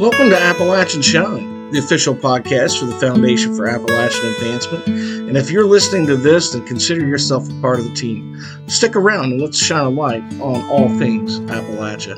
Welcome to Appalachian Shine, the official podcast for the Foundation for Appalachian Advancement. And if you're listening to this, then consider yourself a part of the team. Stick around and let's shine a light on all things Appalachia.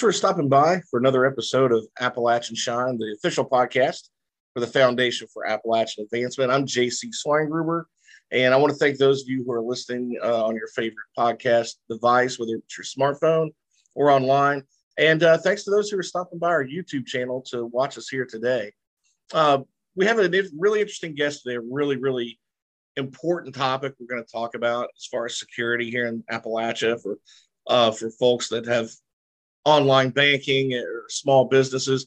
For stopping by for another episode of Appalachian Shine, the official podcast for the Foundation for Appalachian Advancement. I'm JC Swinegruber, and I want to thank those of you who are listening uh, on your favorite podcast device, whether it's your smartphone or online. And uh, thanks to those who are stopping by our YouTube channel to watch us here today. Uh, we have a really interesting guest today, a really, really important topic we're going to talk about as far as security here in Appalachia for uh, for folks that have online banking or small businesses.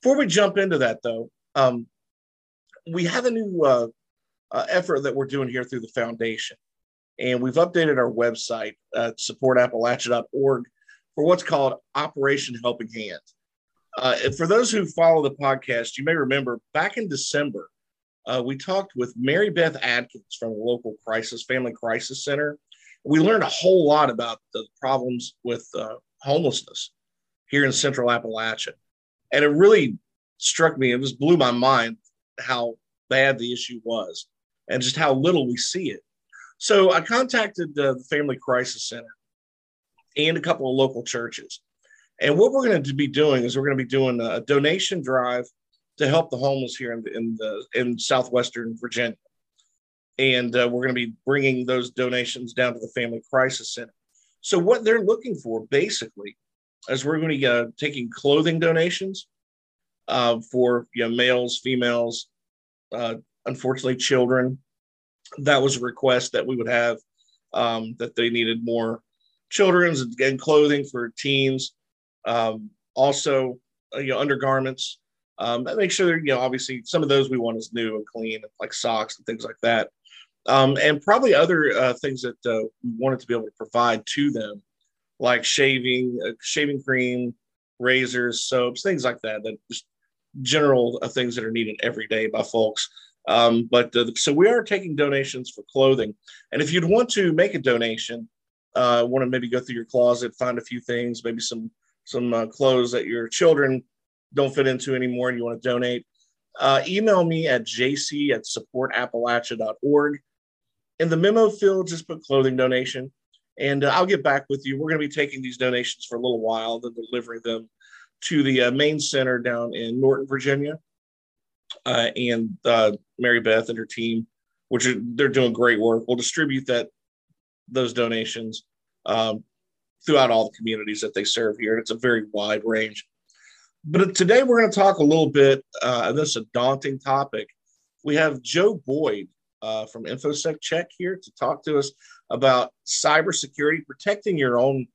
Before we jump into that, though, um, we have a new uh, uh, effort that we're doing here through the foundation. And we've updated our website at supportappalachia.org for what's called Operation Helping Hand. Uh, for those who follow the podcast, you may remember back in December, uh, we talked with Mary Beth Adkins from the local crisis, Family Crisis Center. We learned a whole lot about the problems with uh, homelessness here in central Appalachia. And it really struck me, it just blew my mind how bad the issue was and just how little we see it. So I contacted the Family Crisis Center and a couple of local churches. And what we're going to be doing is we're going to be doing a donation drive to help the homeless here in the, in, the, in southwestern Virginia. And uh, we're going to be bringing those donations down to the Family Crisis Center. So what they're looking for basically is we're going to be uh, taking clothing donations uh, for you know males, females, uh, unfortunately children. That was a request that we would have um, that they needed more children's and clothing for teens. Um, also, uh, you know, undergarments. Um, make sure you know obviously some of those we want is new and clean, like socks and things like that um, and probably other uh, things that uh, we wanted to be able to provide to them, like shaving, uh, shaving cream, razors, soaps, things like that. That just general uh, things that are needed every day by folks. Um, but uh, so we are taking donations for clothing, and if you'd want to make a donation, uh, want to maybe go through your closet, find a few things, maybe some some clothes that your children don't fit into anymore, and you want to donate. email me at jc at supportappalachia.org in the memo field, just put clothing donation, and uh, I'll get back with you. We're going to be taking these donations for a little while, then delivering them to the uh, main center down in Norton, Virginia. Uh, and uh, Mary Beth and her team, which are they're doing great work, We'll distribute that those donations um, throughout all the communities that they serve here. And it's a very wide range. But today we're going to talk a little bit. Uh, this is a daunting topic. We have Joe Boyd, uh, from InfoSec Check here to talk to us about cybersecurity, protecting your own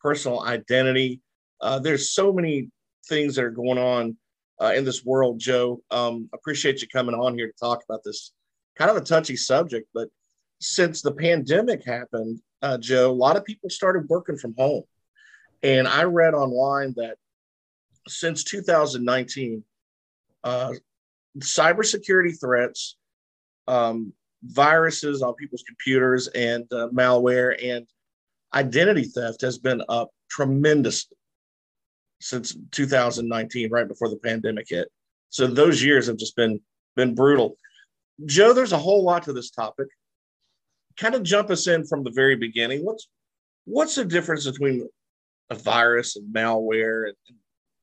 personal identity. Uh, there's so many things that are going on uh, in this world, Joe. Um, appreciate you coming on here to talk about this kind of a touchy subject, but since the pandemic happened, uh, Joe, a lot of people started working from home. And I read online that since 2019, uh, cybersecurity threats um, viruses on people's computers and uh, malware and identity theft has been up tremendously since 2019, right before the pandemic hit. So those years have just been been brutal. Joe, there's a whole lot to this topic. Kind of jump us in from the very beginning. What's what's the difference between a virus and malware and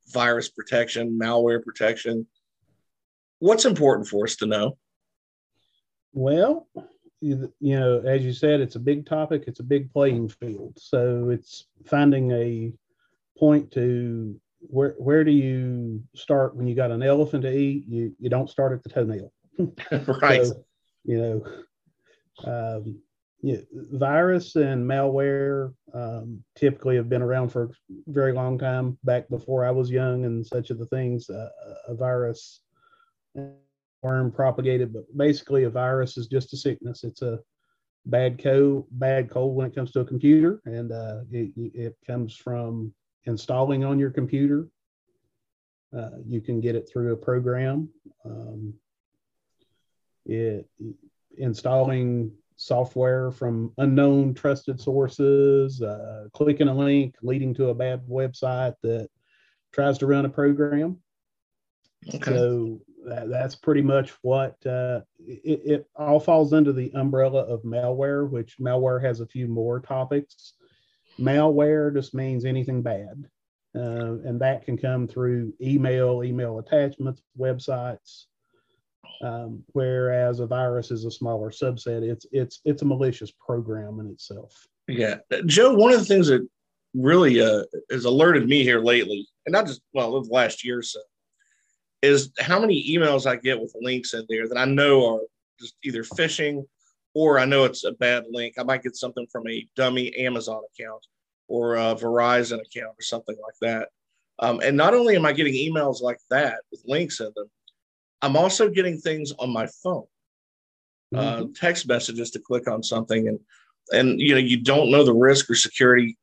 virus protection, malware protection? What's important for us to know? Well, you, you know, as you said, it's a big topic. It's a big playing field. So it's finding a point to where where do you start when you got an elephant to eat? You you don't start at the toenail. right. So, you know, um, yeah, virus and malware um, typically have been around for a very long time. Back before I was young, and such of the things, uh, a virus worm propagated, but basically a virus is just a sickness. It's a bad code, bad cold when it comes to a computer, and uh, it, it comes from installing on your computer. Uh, you can get it through a program. Um, it installing software from unknown trusted sources, uh, clicking a link leading to a bad website that tries to run a program. Okay. So that, that's pretty much what uh, it, it, all falls under the umbrella of malware, which malware has a few more topics. Malware just means anything bad. Uh, and that can come through email, email attachments, websites. Um, whereas a virus is a smaller subset. It's it's it's a malicious program in itself. Yeah, Joe. One of the things that really uh, has alerted me here lately, and not just well, the last year or so, is how many emails I get with links in there that I know are just either phishing or I know it's a bad link. I might get something from a dummy Amazon account or a Verizon account or something like that. Um, and not only am I getting emails like that with links in them, I'm also getting things on my phone, uh, mm-hmm. uh, text messages to click on something, and and you know you don't know the risk or security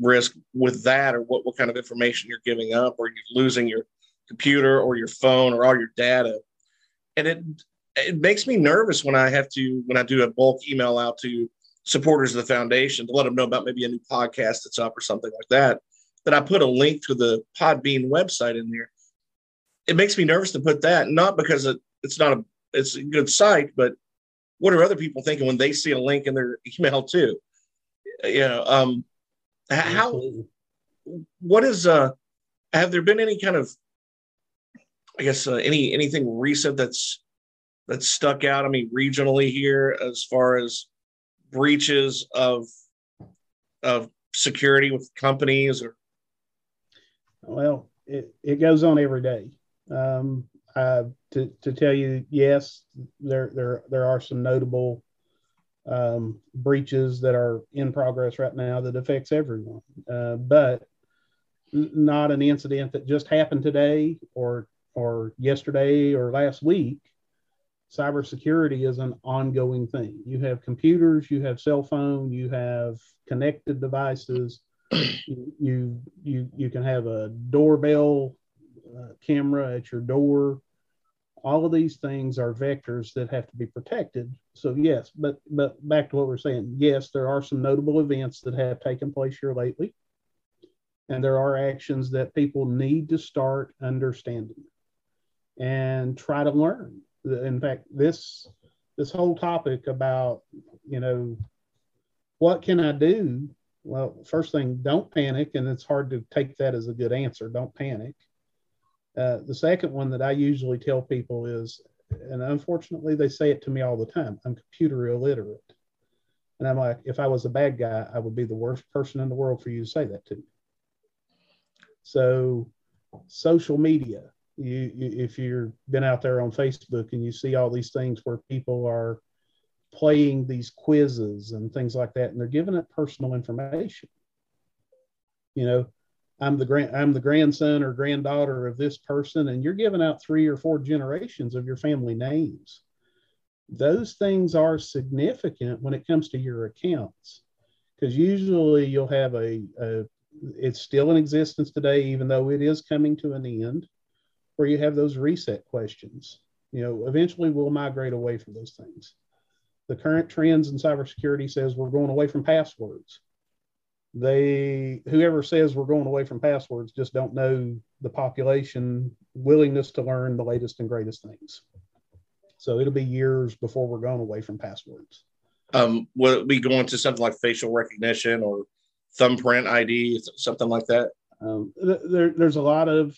risk with that, or what what kind of information you're giving up, or you're losing your computer or your phone or all your data. And it it makes me nervous when I have to when I do a bulk email out to supporters of the foundation to let them know about maybe a new podcast that's up or something like that. That I put a link to the Podbean website in there. It makes me nervous to put that, not because it, it's not a it's a good site, but what are other people thinking when they see a link in their email too? You know, um, how what is uh have there been any kind of I guess uh, any anything recent that's that's stuck out. I mean, regionally here as far as breaches of of security with companies or. Well, it, it goes on every day. Um, uh, to, to tell you, yes, there there there are some notable um, breaches that are in progress right now that affects everyone, uh, but not an incident that just happened today or or yesterday or last week, cybersecurity is an ongoing thing. You have computers, you have cell phone, you have connected devices. you you you can have a doorbell uh, camera at your door. All of these things are vectors that have to be protected. So yes, but but back to what we're saying. Yes, there are some notable events that have taken place here lately, and there are actions that people need to start understanding and try to learn. In fact, this this whole topic about you know what can I do? Well, first thing, don't panic, and it's hard to take that as a good answer. Don't panic. Uh, the second one that I usually tell people is, and unfortunately they say it to me all the time, I'm computer illiterate. And I'm like, if I was a bad guy, I would be the worst person in the world for you to say that to. So, social media, you, if you've been out there on Facebook and you see all these things where people are playing these quizzes and things like that, and they're giving it personal information. You know, I'm the grand I'm the grandson or granddaughter of this person, and you're giving out three or four generations of your family names. Those things are significant when it comes to your accounts, because usually you'll have a, a it's still in existence today, even though it is coming to an end where you have those reset questions. You know, eventually we'll migrate away from those things. The current trends in cybersecurity says we're going away from passwords. They, whoever says we're going away from passwords, just don't know the population willingness to learn the latest and greatest things. So it'll be years before we're going away from passwords. Um, will it be going to something like facial recognition or thumbprint ID, something like that? Um, there, there's a lot of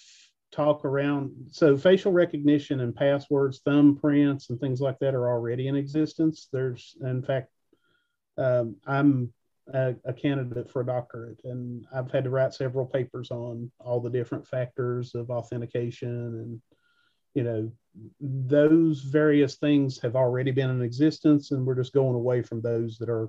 talk around so facial recognition and passwords thumbprints and things like that are already in existence there's in fact um, i'm a, a, candidate for a doctorate and i've had to write several papers on all the different factors of authentication and you know, those various things have already been in existence, and we're just going away from those that are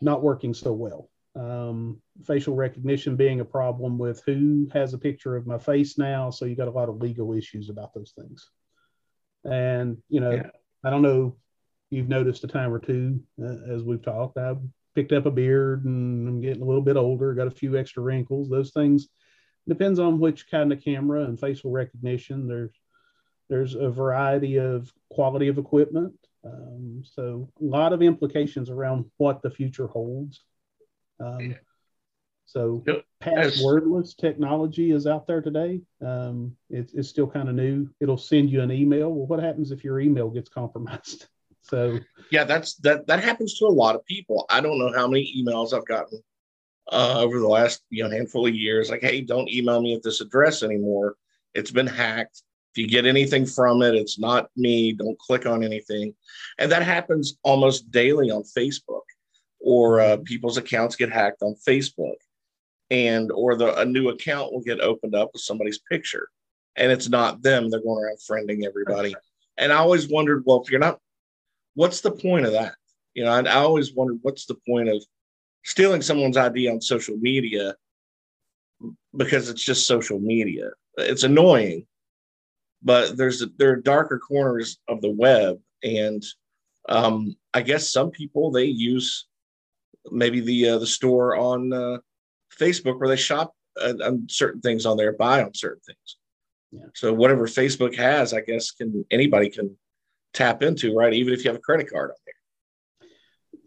not working so well. Um, facial recognition being a problem with who has a picture of my face now. So you got a lot of legal issues about those things. And, you know, yeah. I don't know, you've noticed a time or two uh, as we've talked, I've picked up a beard and I'm getting a little bit older, got a few extra wrinkles. Those things depends on which kind of camera and facial recognition. There's, there's a variety of quality of equipment. Um, so a lot of implications around what the future holds. Um, so yep. passwordless technology is out there today. Um, it's, it's still kind of new. It'll send you an email. Well, what happens if your email gets compromised? So yeah, that's that that happens to a lot of people. I don't know how many emails I've gotten uh, over the last you know handful of years. Like, hey, don't email me at this address anymore. It's been hacked. If you get anything from it, it's not me. Don't click on anything. And that happens almost daily on Facebook or uh, people's accounts get hacked on Facebook, and or the a new account will get opened up with somebody's picture, and it's not them. They're going around friending everybody. And I always wondered, well, if you're not, what's the point of that? You know, I, I always wondered what's the point of stealing someone's ID on social media because it's just social media. It's annoying, but there's a, there are darker corners of the web, and um, I guess some people they use maybe the uh, the store on uh, Facebook where they shop uh, on certain things on there, buy on certain things. Yeah. So whatever Facebook has, I guess can anybody can tap into, right? Even if you have a credit card on there.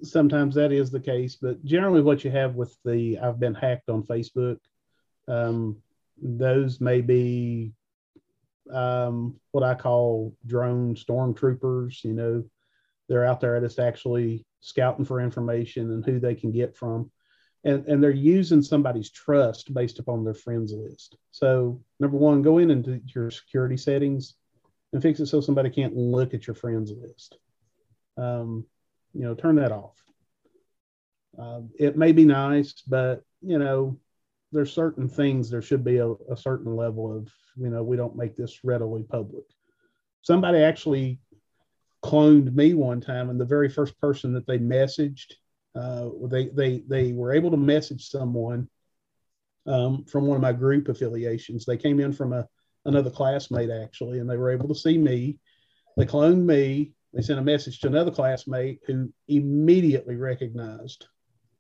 Sometimes that is the case, but generally, what you have with the I've been hacked on Facebook, um, those may be um, what I call drone stormtroopers. You know, they're out there just actually scouting for information and who they can get from. And, and they're using somebody's trust based upon their friends list. So, number one, go in into your security settings and fix it so somebody can't look at your friends list. Um, you know, turn that off. Uh, it may be nice, but you know, there's certain things there should be a, a certain level of you know we don't make this readily public. Somebody actually cloned me one time, and the very first person that they messaged, uh, they they they were able to message someone um, from one of my group affiliations. They came in from a another classmate actually, and they were able to see me. They cloned me. They sent a message to another classmate who immediately recognized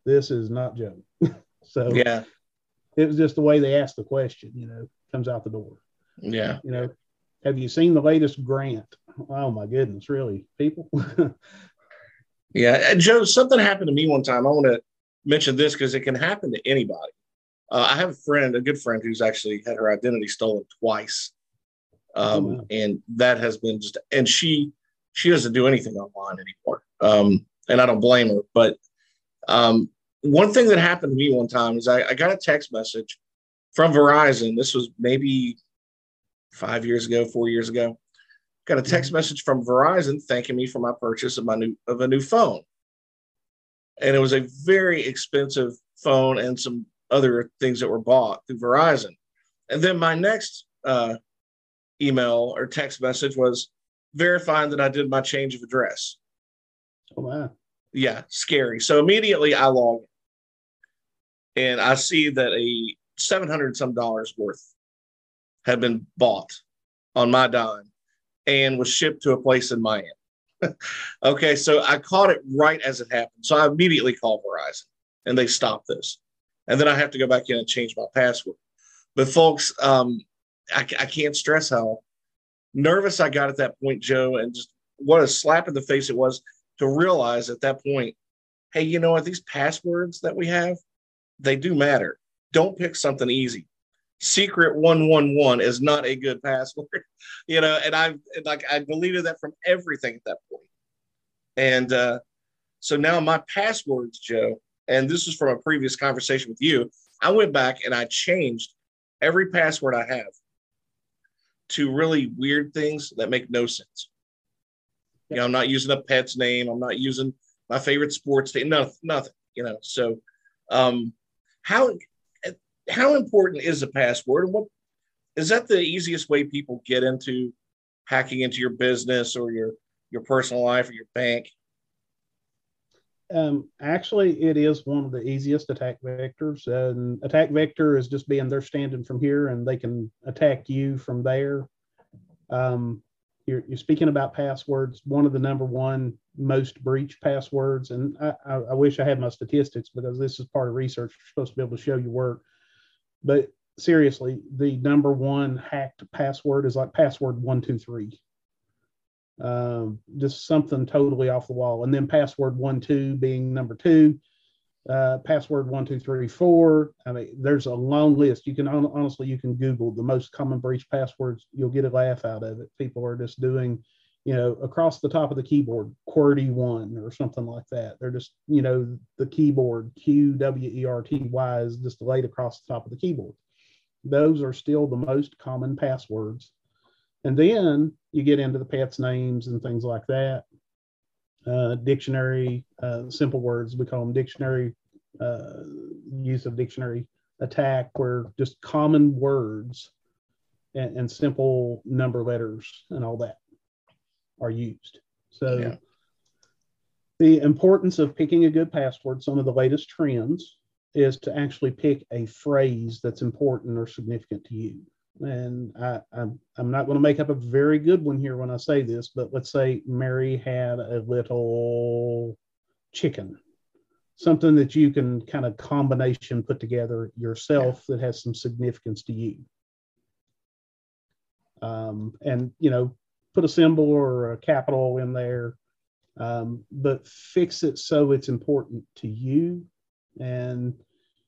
this is not Joe. so yeah, it was just the way they asked the question. You know, comes out the door. Yeah, you know, have you seen the latest grant? Oh my goodness, really, people? yeah, Joe, something happened to me one time. I want to mention this because it can happen to anybody. Uh, I have a friend, a good friend, who's actually had her identity stolen twice, um, oh, wow. and that has been just. And she she doesn't do anything online anymore, um, and I don't blame her. But um, one thing that happened to me one time is I, I got a text message from Verizon. This was maybe five years ago, four years ago. Got a text message from Verizon thanking me for my purchase of my new of a new phone. And it was a very expensive phone and some other things that were bought through Verizon. And then my next uh, email or text message was verifying that I did my change of address. Oh wow. Yeah, scary. So immediately I log in and I see that a 700 some dollars worth had been bought on my dime and was shipped to a place in Miami. okay, so I caught it right as it happened. So I immediately called Verizon and they stopped this. And then I have to go back in and change my password. But folks, um, I, I can't stress how nervous I got at that point, Joe, and just what a slap in the face it was to realize at that point, hey, you know what? These passwords that we have, they do matter. Don't pick something easy secret 111 is not a good password you know and i like i deleted that from everything at that point. And uh so now my passwords joe and this is from a previous conversation with you i went back and i changed every password i have to really weird things that make no sense. You know i'm not using a pet's name. I'm not using my favorite sports team nothing nothing you know. So um how how important is a password and what is that the easiest way people get into hacking into your business or your your personal life or your bank? Um, actually, it is one of the easiest attack vectors. And attack vector is just being they're standing from here and they can attack you from there. Um, you're, you're speaking about passwords. One of the number one most breached passwords, and I, I, I wish I had my statistics because this is part of research. You're supposed to be able to show your work. But seriously, the number one hacked password is like password one two three um, just something totally off the wall. And then password one, two being number two, uh, password one, two, three, four. I mean, there's a long list. You can honestly, you can Google the most common breach passwords. You'll get a laugh out of it. People are just doing, you know, across the top of the keyboard, QWERTY one or something like that. They're just, you know, the keyboard Q W E R T Y is just laid across the top of the keyboard. Those are still the most common passwords and then you get into the pets' names and things like that. Uh, dictionary, uh, simple words, we call them dictionary, uh, use of dictionary attack, where just common words and, and, simple number letters and all that are used. So, yeah. the importance of picking a good password, some of the latest trends, is to actually pick a phrase that's important or significant to you and I, I'm, I'm not going to make up a very good one here when I say this, but let's say Mary had a little chicken, something that you can kind of combination put together yourself that has some significance to you. Um, and, you know, put a symbol or a capital in there, um, but fix it so it's important to you and,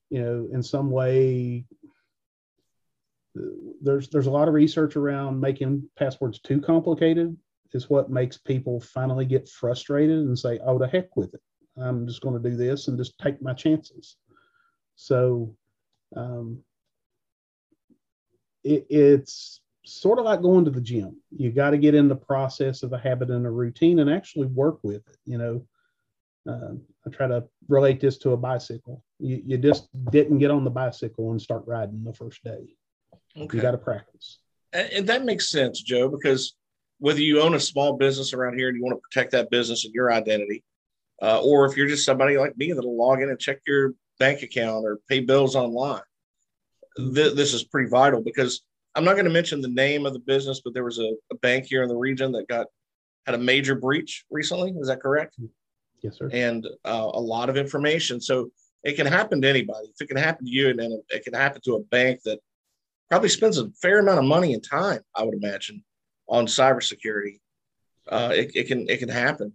you know, in some way there's there's a lot of research around making passwords too complicated is what makes people finally get frustrated and say, "Oh, the heck with it! I'm just going to do this and just take my chances." So, um, it, it's sort of like going to the gym. You got to get in the process of a habit and a routine and actually work with it. You know, uh, I try to relate this to a bicycle. You, you just didn't get on the bicycle and start riding the first day. Okay. You got to practice. And that makes sense, Joe, because whether you own a small business around here and you want to protect that business and your identity, uh, or if you're just somebody like me that'll log in and check your bank account or pay bills online, th- this is pretty vital because I'm not going to mention the name of the business, but there was a, a bank here in the region that got had a major breach recently. Is that correct? Yes, sir. And uh, a lot of information. So it can happen to anybody. If it can happen to you, and then it can happen to a bank that probably spends a fair amount of money and time, I would imagine, on cybersecurity. Uh, it, it can it can happen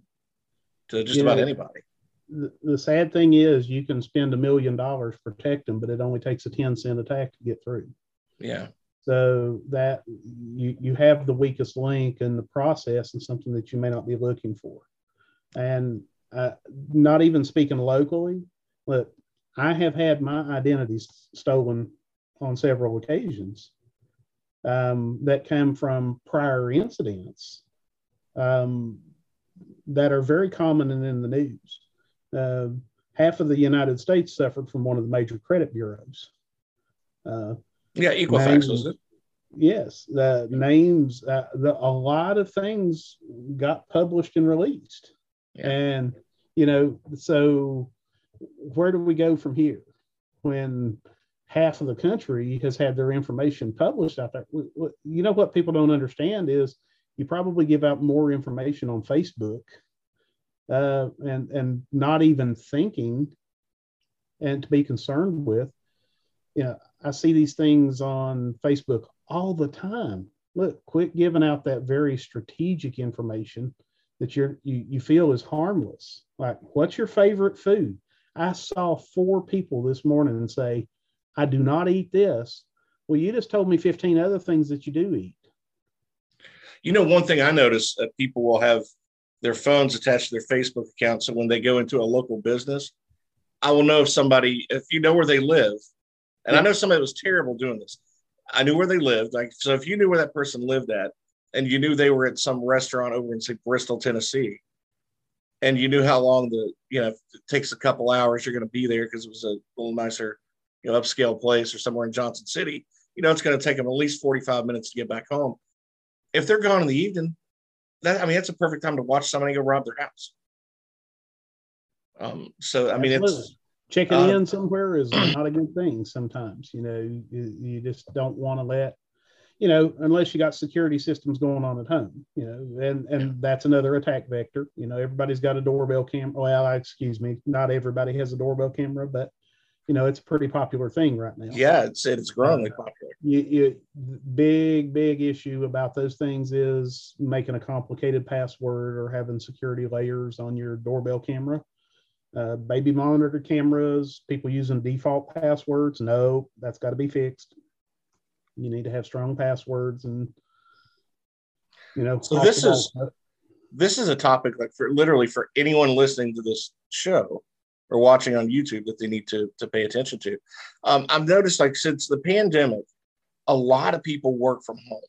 to just about anybody. The, the sad thing is, you can spend a million dollars protecting, but it only takes a ten cent attack to get through. Yeah. So that you you have the weakest link in the process and something that you may not be looking for, and uh, not even speaking locally, but I have had my identity stolen on several occasions um, that come from prior incidents um, that are very common and in the news. Uh, half of the United States suffered from one of the major credit bureaus. Uh, yeah, Equifax was it? Yes, the names, uh, the, a lot of things got published and released. Yeah. And, you know, so where do we go from here when half of the country has had their information published out there. You know what people don't understand is you probably give out more information on Facebook uh, and and not even thinking and to be concerned with. You know, I see these things on Facebook all the time. Look, quit giving out that very strategic information that you're you, you feel is harmless. Like, what's your favorite food? I saw four people this morning and say, I do not eat this. Well, you just told me 15 other things that you do eat. You know, one thing I notice that people will have their phones attached to their Facebook account. So when they go into a local business, I will know if somebody, if you know where they live, and yeah. I know somebody was terrible doing this. I knew where they lived. Like, so if you knew where that person lived at, and you knew they were at some restaurant over in say Bristol, Tennessee, and you knew how long the you know it takes a couple hours, you're going to be there because it was a little nicer you know, upscale place or somewhere in Johnson City, you know, it's going to take them at least 45 minutes to get back home. if they're gone in the evening, that I mean, that's a perfect time to watch somebody go rob their house. Um, so I mean, Absolutely. it's checking uh, in somewhere is not a good thing. Sometimes, you know, you, you just don't want to let, you know, unless you got security systems going on at home, you know, and and yeah. that's another attack vector. You know, everybody's got a doorbell camera. Well, excuse me, not everybody has a doorbell camera, but you know, it's a pretty popular thing right now. Yeah, it's it's growing uh, popular. You, you, big big issue about those things is making a complicated password or having security layers on your doorbell camera. Uh, baby monitor cameras, people using default passwords. No, that's got to be fixed. You need to have strong passwords and you know. So this is this is a topic like for literally for anyone listening to this show or watching on YouTube that they need to to pay attention to. Um, I've noticed like since the pandemic, a lot of people work from home,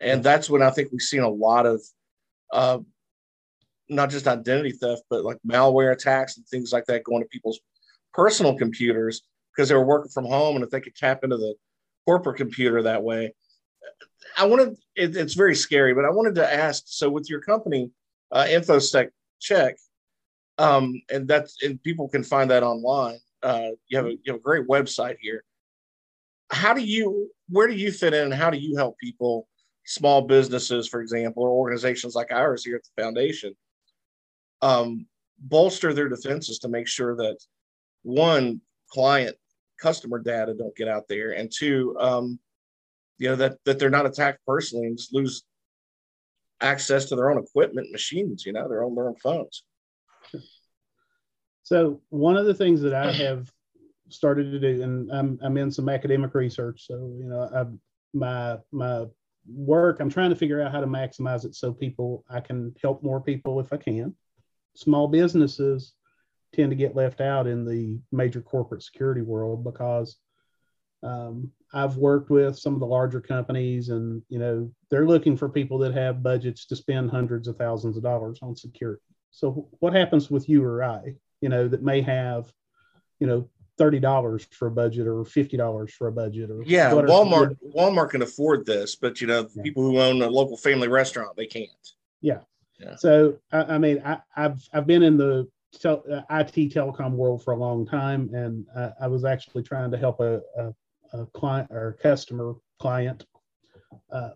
and that's when I think we've seen a lot of uh, not just identity theft, but like malware attacks and things like that going to people's personal computers because they were working from home, and if they could tap into the corporate computer that way. I wanted it, it's very scary, but I wanted to ask. So, with your company, uh, InfoSec Check, um, and that's and people can find that online. Uh, you have a you have a great website here. How do you where do you fit in? and How do you help people, small businesses, for example, or organizations like ours here at the foundation, um, bolster their defenses to make sure that one client customer data don't get out there, and two, um, you know that that they're not attacked personally and just lose access to their own equipment, machines, you know, their own their own phones. So one of the things that I have started to do, and I'm I'm in some academic research, so you know, I, my my work, I'm trying to figure out how to maximize it so people I can help more people if I can. Small businesses tend to get left out in the major corporate security world because um, I've worked with some of the larger companies, and you know they're looking for people that have budgets to spend hundreds of thousands of dollars on security. So what happens with you or I? you know, that may have, you know, thirty dollars for a budget or fifty dollars for a budget or yeah, Walmart Walmart can afford this, but you know, yeah. people who own a local family restaurant they can't. Yeah. So I, I mean, I, have I've been in the tel, uh, IT telecom world for a long time, and I, I was actually trying to help a, a, a client or customer client uh,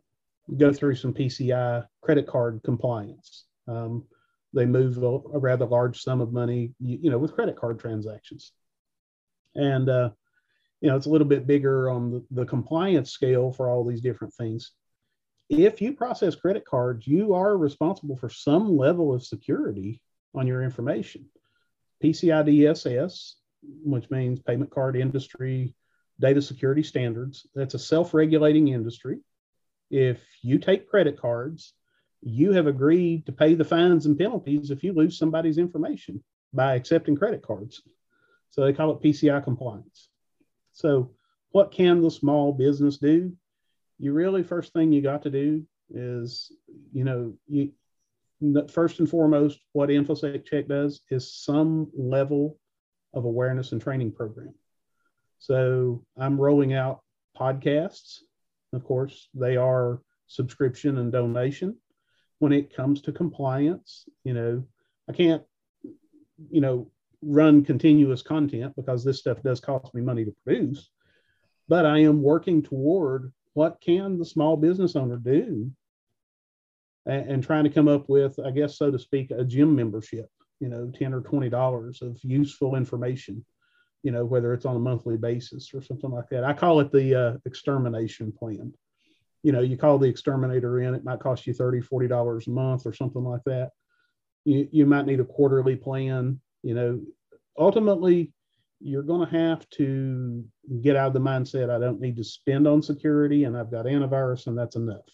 go through some PCI credit card compliance. Um, they move a, a rather large sum of money, you, you, know, with credit card transactions. And, uh, you know, it's a little bit bigger on the, the compliance scale for all these different things. If you process credit cards, you are responsible for some level of security on your information. PCI DSS, which means Payment Card Industry Data Security Standards, that's a self regulating industry. If you take credit cards you have agreed to pay the fines and penalties if you lose somebody's information by accepting credit cards. So they call it PCI compliance. So, what can the small business do? You really, first thing you got to do is, you know, you first and foremost, what InfoSec Check does is some level of awareness and training program. So I'm rolling out podcasts. Of course, they are subscription and donation when it comes to compliance. You know, I can't, you know, run continuous content because this stuff does cost me money to produce. But I am working toward what can the small business owner do and, and trying to come up with, I guess, so to speak, a gym membership, you know, 10 or $20 of useful information, you know, whether it's on a monthly basis or something like that. I call it the uh, extermination plan you know, you call the exterminator in, it might cost you 30, 40 dollars a month or something like that. You, you might need a quarterly plan. You know, ultimately, you're going to have to get out of the mindset I don't need to spend on security and I've got antivirus and that's enough.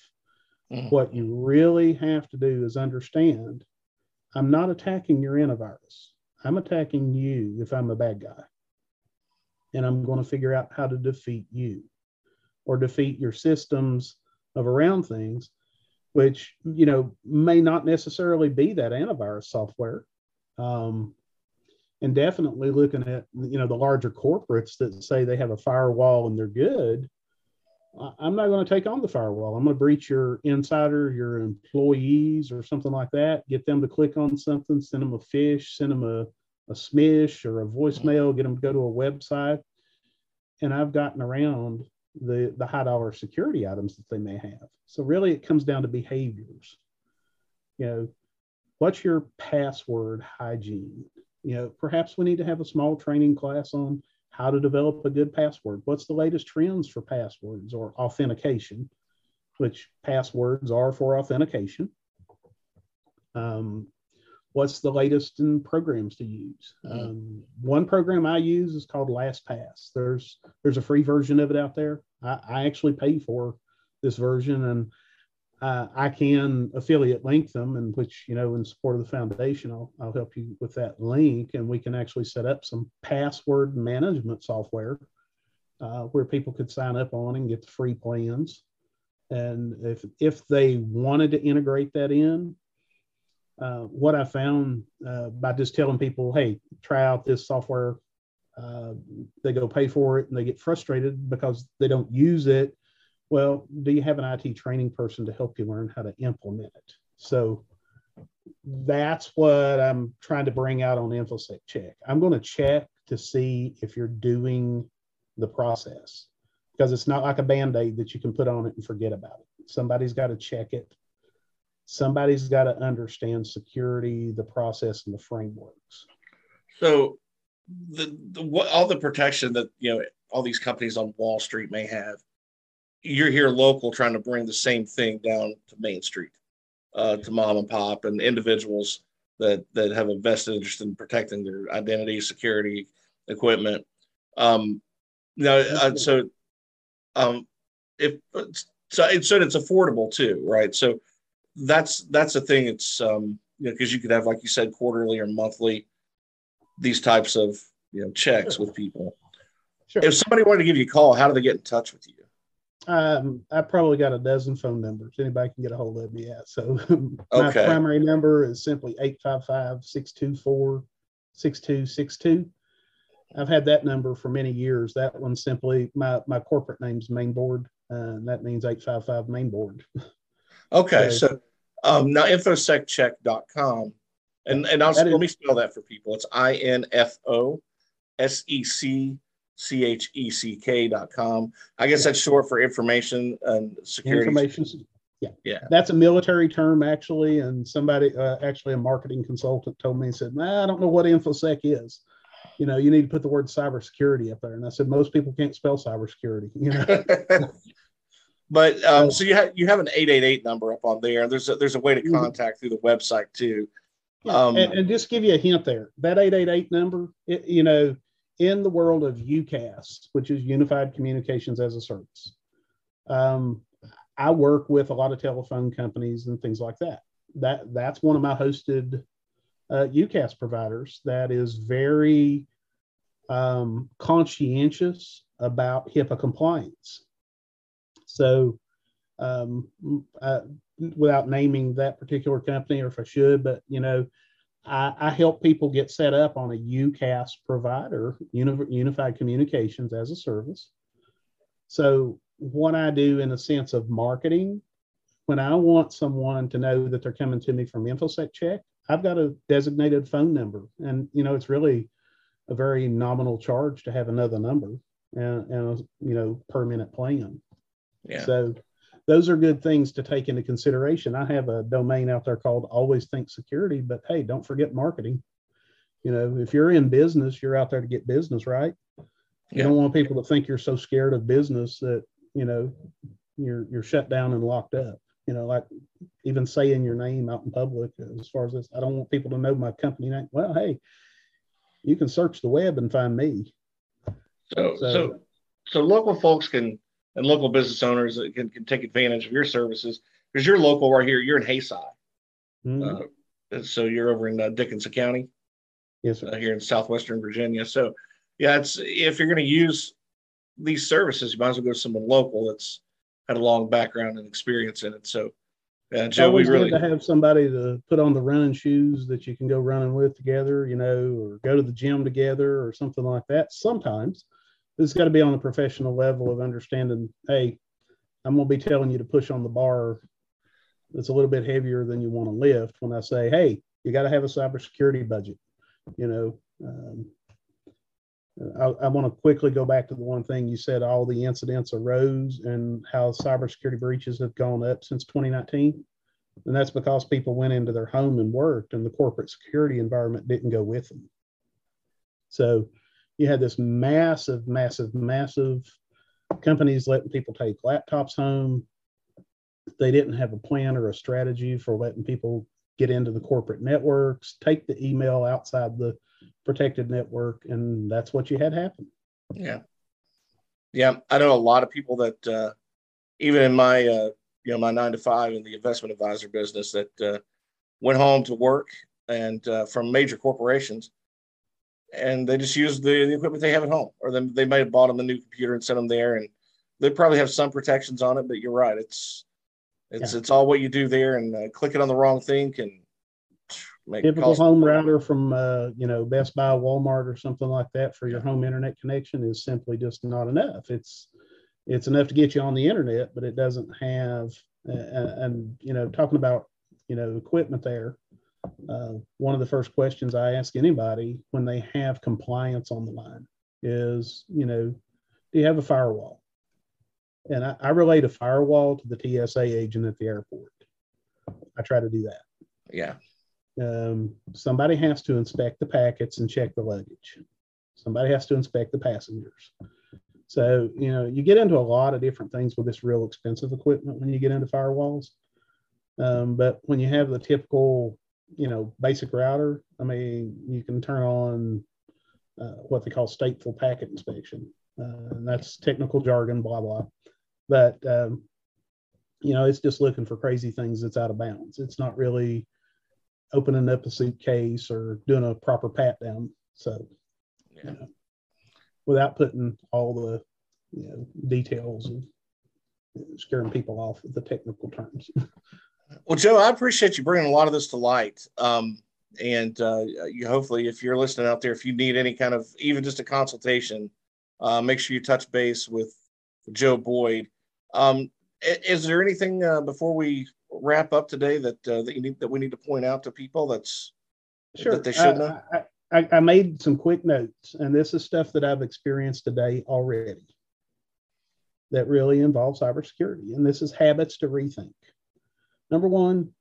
Mm. What you really have to do is understand I'm not attacking your antivirus. I'm attacking you if I'm a bad guy. And I'm going to figure out how to defeat you or defeat your systems of around things, which you know may not necessarily be that antivirus software. Um, and definitely looking at you know the larger corporates that say they have a firewall and they're good I'm not going to take on the firewall. I'm going to breach your insider, your employees, or something like that. Get them to click on something, send them a phish, send them a, a smish or a mm-hmm. voicemail, get them to go to a website. And I've gotten around the, the high dollar security items that they may have. So, really, it comes down to behaviors. You know, what's your password hygiene? You know, perhaps we need to have a small training class on how to develop a good password. What's the latest trends for passwords or authentication, which passwords are for authentication? Um, what's the latest in programs to use? Mm-hmm. Um, one program I use is called LastPass. There's there's a free version of it out there. I, I actually pay for this version, and uh, I can affiliate link them, and which you know, in support of the foundation, I'll, I'll help you with that link, and we can actually set up some password management software uh, where people could sign up on and get the free plans. And if if they wanted to integrate that in, uh, what I found uh, by just telling people, hey, try out this software, uh, they go pay for it and they get frustrated because they don't use it well, do you have an IT training person to help you learn how to implement it? So that's what I'm trying to bring out on InfoSec Check. I'm going to check to see if you're doing the process because it's not like a band aid that you can put on it and forget about it. Somebody's got to check it. Somebody's got to understand security, the process, and the frameworks. So, the, the what, all the protection that you know all these companies on Wall Street may have you're here local trying to bring the same thing down to Main Street, uh, to mom and pop and individuals that that have a vested interest in protecting their identity, security, equipment. Um, know, uh, so um, if so, it, so it's affordable too, right? So that's that's the thing. It's um, you know, because you could have, like you said, quarterly or monthly these types of you know checks with people. Sure. If somebody wanted to give you a call, how do they get in touch with you? Um, I probably got a dozen phone numbers. Anybody can get a hold of me at. So my okay. primary number is simply 855-624-6262. I've had that number for many years. That one simply my my corporate name's Mainboard, uh, and that means 855 Mainboard. Okay, so, so um, now infoseccheck.com. And and I'll, let me spell that for people. It's I N F O S E C C-H-E-C-K.com. I guess that's short for information and security. Information. Yeah. Yeah. That's a military term, actually. And somebody, uh, actually, a marketing consultant told me, he said, nah, I don't know what InfoSec is. You know, you need to put the word cybersecurity up there. And I said, most people can't spell cybersecurity, you know. but um, so you have you have an 888 number up on there. There's a, there's a way to mm-hmm. contact through the website too. Yeah. Um, and, and, just give you a hint there, that 888 number, it, you know, in the world of UCaaS, which is Unified Communications as a Service, um, I work with a lot of telephone companies and things like that. That that's one of my hosted uh, UCaaS providers that is very um, conscientious about HIPAA compliance. So, um, uh, without naming that particular company, or if I should, but you know, I, I, help people get set up on a UCaaS provider, Unified Communications as a service. So, what I do in a sense of marketing, when I want someone to know that they're coming to me from InfoSec Check, I've got a designated phone number. And, you know, it's really a very nominal charge to have another number and, and a, you know, per minute plan. Yeah. So, those are good things to take into consideration. I have a domain out there called Always Think Security, but hey, don't forget marketing. You know, if you're in business, you're out there to get business, right? You yeah. don't want people to think you're so scared of business that you know you're you're shut down and locked up. You know, like even saying your name out in public. As far as this, I don't want people to know my company name. Well, hey, you can search the web and find me. So, so, so, so local folks can and local business owners can, can take advantage of your services because you're local right here. You're in Hayside. Mm-hmm. Uh, so you're over in uh, Dickenson County. Yes, uh, here in southwestern Virginia. So, yeah, it's if you're going to use these services, you might as well go to someone local that's had a long background and experience in it. So, yeah, Joe, Always we really to have somebody to put on the running shoes that you can go running with together, you know, or go to the gym together or something like that. Sometimes it's got to be on a professional level of understanding hey I'm going to be telling you to push on the bar that's a little bit heavier than you want to lift when I say, hey, you got to have a cybersecurity budget. You know, um, I, I want to quickly go back to the one thing you said all the incidents arose and how cybersecurity breaches have gone up since 2019. And that's because people went into their home and worked, and the corporate security environment didn't go with them. So you had this massive, massive, massive companies letting people take laptops home. They didn't have a plan or a strategy for letting people get into the corporate networks, take the email outside the protected network, and that's what you had happen. Yeah, yeah. I know a lot of people that uh, even in my uh, you know my nine to five in the investment advisor business that uh, went home to work and uh, from major corporations and they just use the, the, equipment they have at home or then they might have bought them a new computer and sent them there and they probably have some protections on it but you're right it's it's yeah. it's all what you do there and uh, clicking on the wrong thing can make typical home router from uh, you know best buy walmart or something like that for your home internet connection is simply just not enough. It's it's enough to get you on the internet but it doesn't have uh, and you know talking about you know equipment there uh, one of the first questions I ask anybody when they have compliance on the line is, you know, do you have a firewall? And I, I relate a firewall to the TSA agent at the airport. I try to do that. Yeah. Um, somebody has to inspect the packets and check the luggage. Somebody has to inspect the passengers. So, you know, you get into a lot of different things with this real expensive equipment when you get into firewalls. Um, but when you have the typical you know, basic router, I mean, you can turn on uh, what they call stateful packet inspection. Uh, and that's technical jargon, blah, blah. But, um, you know, it's just looking for crazy things that's out of bounds. It's not really opening up a suitcase or doing a proper pat down. So, yeah. you know, without putting all the you know, details and scaring people off with the technical terms. Well, Joe, I appreciate you bringing a lot of this to light. Um, and uh, you hopefully, if you're listening out there, if you need any kind of even just a consultation, uh, make sure you touch base with Joe Boyd. Um, is there anything uh, before we wrap up today that uh, that you need that we need to point out to people that's sure that they should know? I, I, I made some quick notes, and this is stuff that I've experienced today already that really involves cybersecurity, and this is habits to rethink. Number one,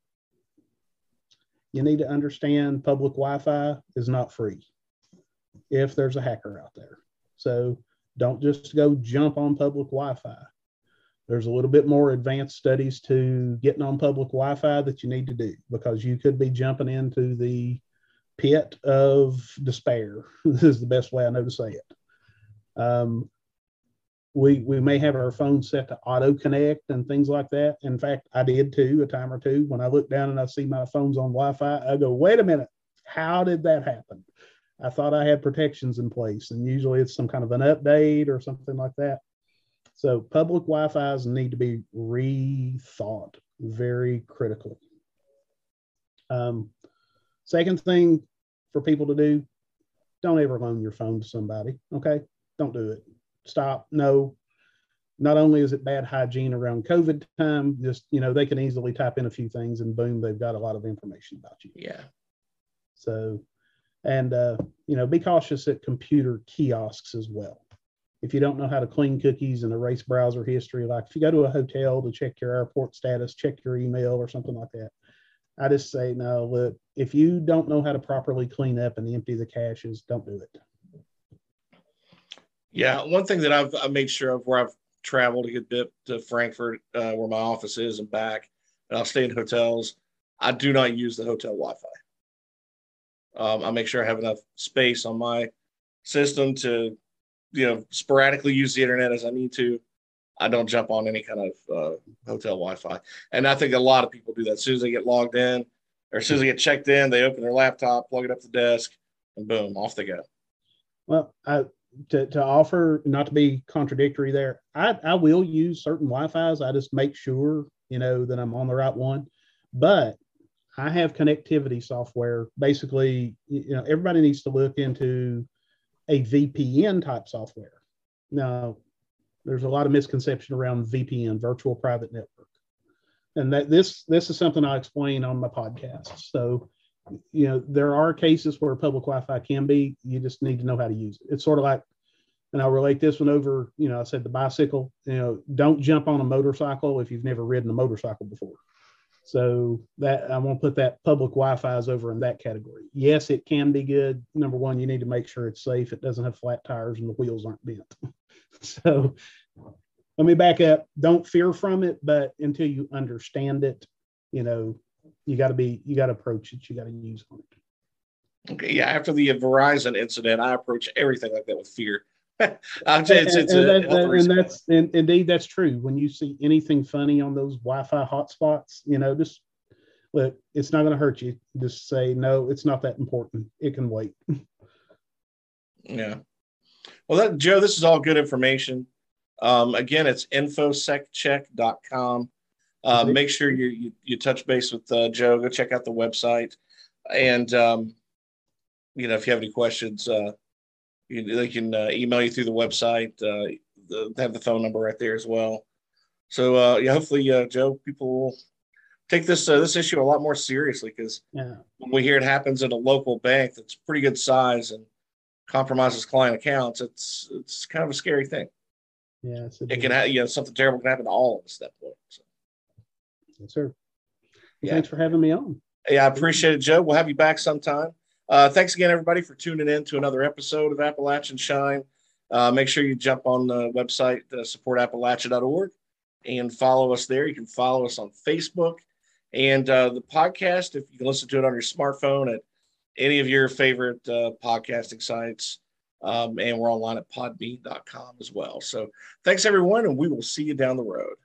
you need to understand public Wi-Fi is not free if there's a hacker out there. So don't just go jump on public Wi-Fi. There's a little bit more advanced studies to getting on public Wi-Fi that you need to do because you could be jumping into the pit of despair. this is the best way I know to say it. Um, we we may have our phone set to auto connect and things like that. In fact, I did too a time or two. When I look down and I see my phone's on Wi-Fi, I go, "Wait a minute, how did that happen?" I thought I had protections in place, and usually it's some kind of an update or something like that. So public Wi-Fi's need to be rethought very critically. Um, second thing for people to do, don't ever loan your phone to somebody. Okay, don't do it stop. No, not only is it bad hygiene around COVID time, just, you know, they can easily type in a few things and boom, they've got a lot of information about you. Yeah. So, and, uh, you know, be cautious at computer kiosks as well. If you don't know how to clean cookies and erase browser history, like if you go to a hotel to check your airport status, check your email or something like that, I just say, no, look, if you don't know how to properly clean up and empty the caches, don't do it. Yeah, one thing that I've I made sure of where I've traveled a good bit to Frankfurt, uh, where my office is, and back, and I'll stay in hotels. I do not use the hotel Wi-Fi. Um, I make sure I have enough space on my system to, you know, sporadically use the internet as I need to. I don't jump on any kind of uh, hotel Wi-Fi, and I think a lot of people do that. As soon as they get logged in, or as soon as they get checked in, they open their laptop, plug it up to the desk, and boom, off they go. Well, I to, to offer, not to be contradictory there, I, I will use certain Wi-Fi's. I just make sure, you know, that I'm on the right one. But I have connectivity software. Basically, you know, everybody needs to look into a VPN type software. Now, there's a lot of misconception around VPN, virtual private network, and that this this is something I explain on my podcast. So, you know, there are cases where public Wi-Fi can be. You just need to know how to use it. It's sort of like, and I'll relate this one over. You know, I said the bicycle. You know, don't jump on a motorcycle if you've never ridden a motorcycle before. So that I want to put that public Wi-Fi is over in that category. Yes, it can be good. Number one, you need to make sure it's safe. It doesn't have flat tires and the wheels aren't bent. so let me back up. Don't fear from it, but until you understand it, you know, you got to be, you got to approach it. You got to use on it. Okay. Yeah. After the Verizon incident, I approach everything like that with fear. it's, it's and, a, that, and that's and indeed that's true. When you see anything funny on those Wi-Fi hotspots, you know, just look, it's not going to hurt you. Just say no, it's not that important. It can wait. Yeah. Well, that, Joe, this is all good information. Um, again, it's infoseccheck.com. Uh, mm-hmm. Make sure you, you, you touch base with uh, Joe. Go check out the website, and um, you know if you have any questions, uh, you, they can uh, email you through the website. Uh, the, have the phone number right there as well. So uh, yeah, hopefully, uh, Joe, people will take this uh, this issue a lot more seriously because yeah. when we hear it happens at a local bank that's pretty good size and compromises client accounts, it's it's kind of a scary thing. Yeah, it can have you know something terrible can happen to all of us at that point. So. Yes, sir. Yeah. Thanks for having me on. Yeah, I appreciate it, Joe. We'll have you back sometime. Uh, thanks again, everybody, for tuning in to another episode of Appalachian Shine. Uh, make sure you jump on the website, uh, supportappalachia.org, and follow us there. You can follow us on Facebook and uh, the podcast. If you can listen to it on your smartphone at any of your favorite uh, podcasting sites. Um, and we're online at podbean.com as well. So thanks, everyone, and we will see you down the road.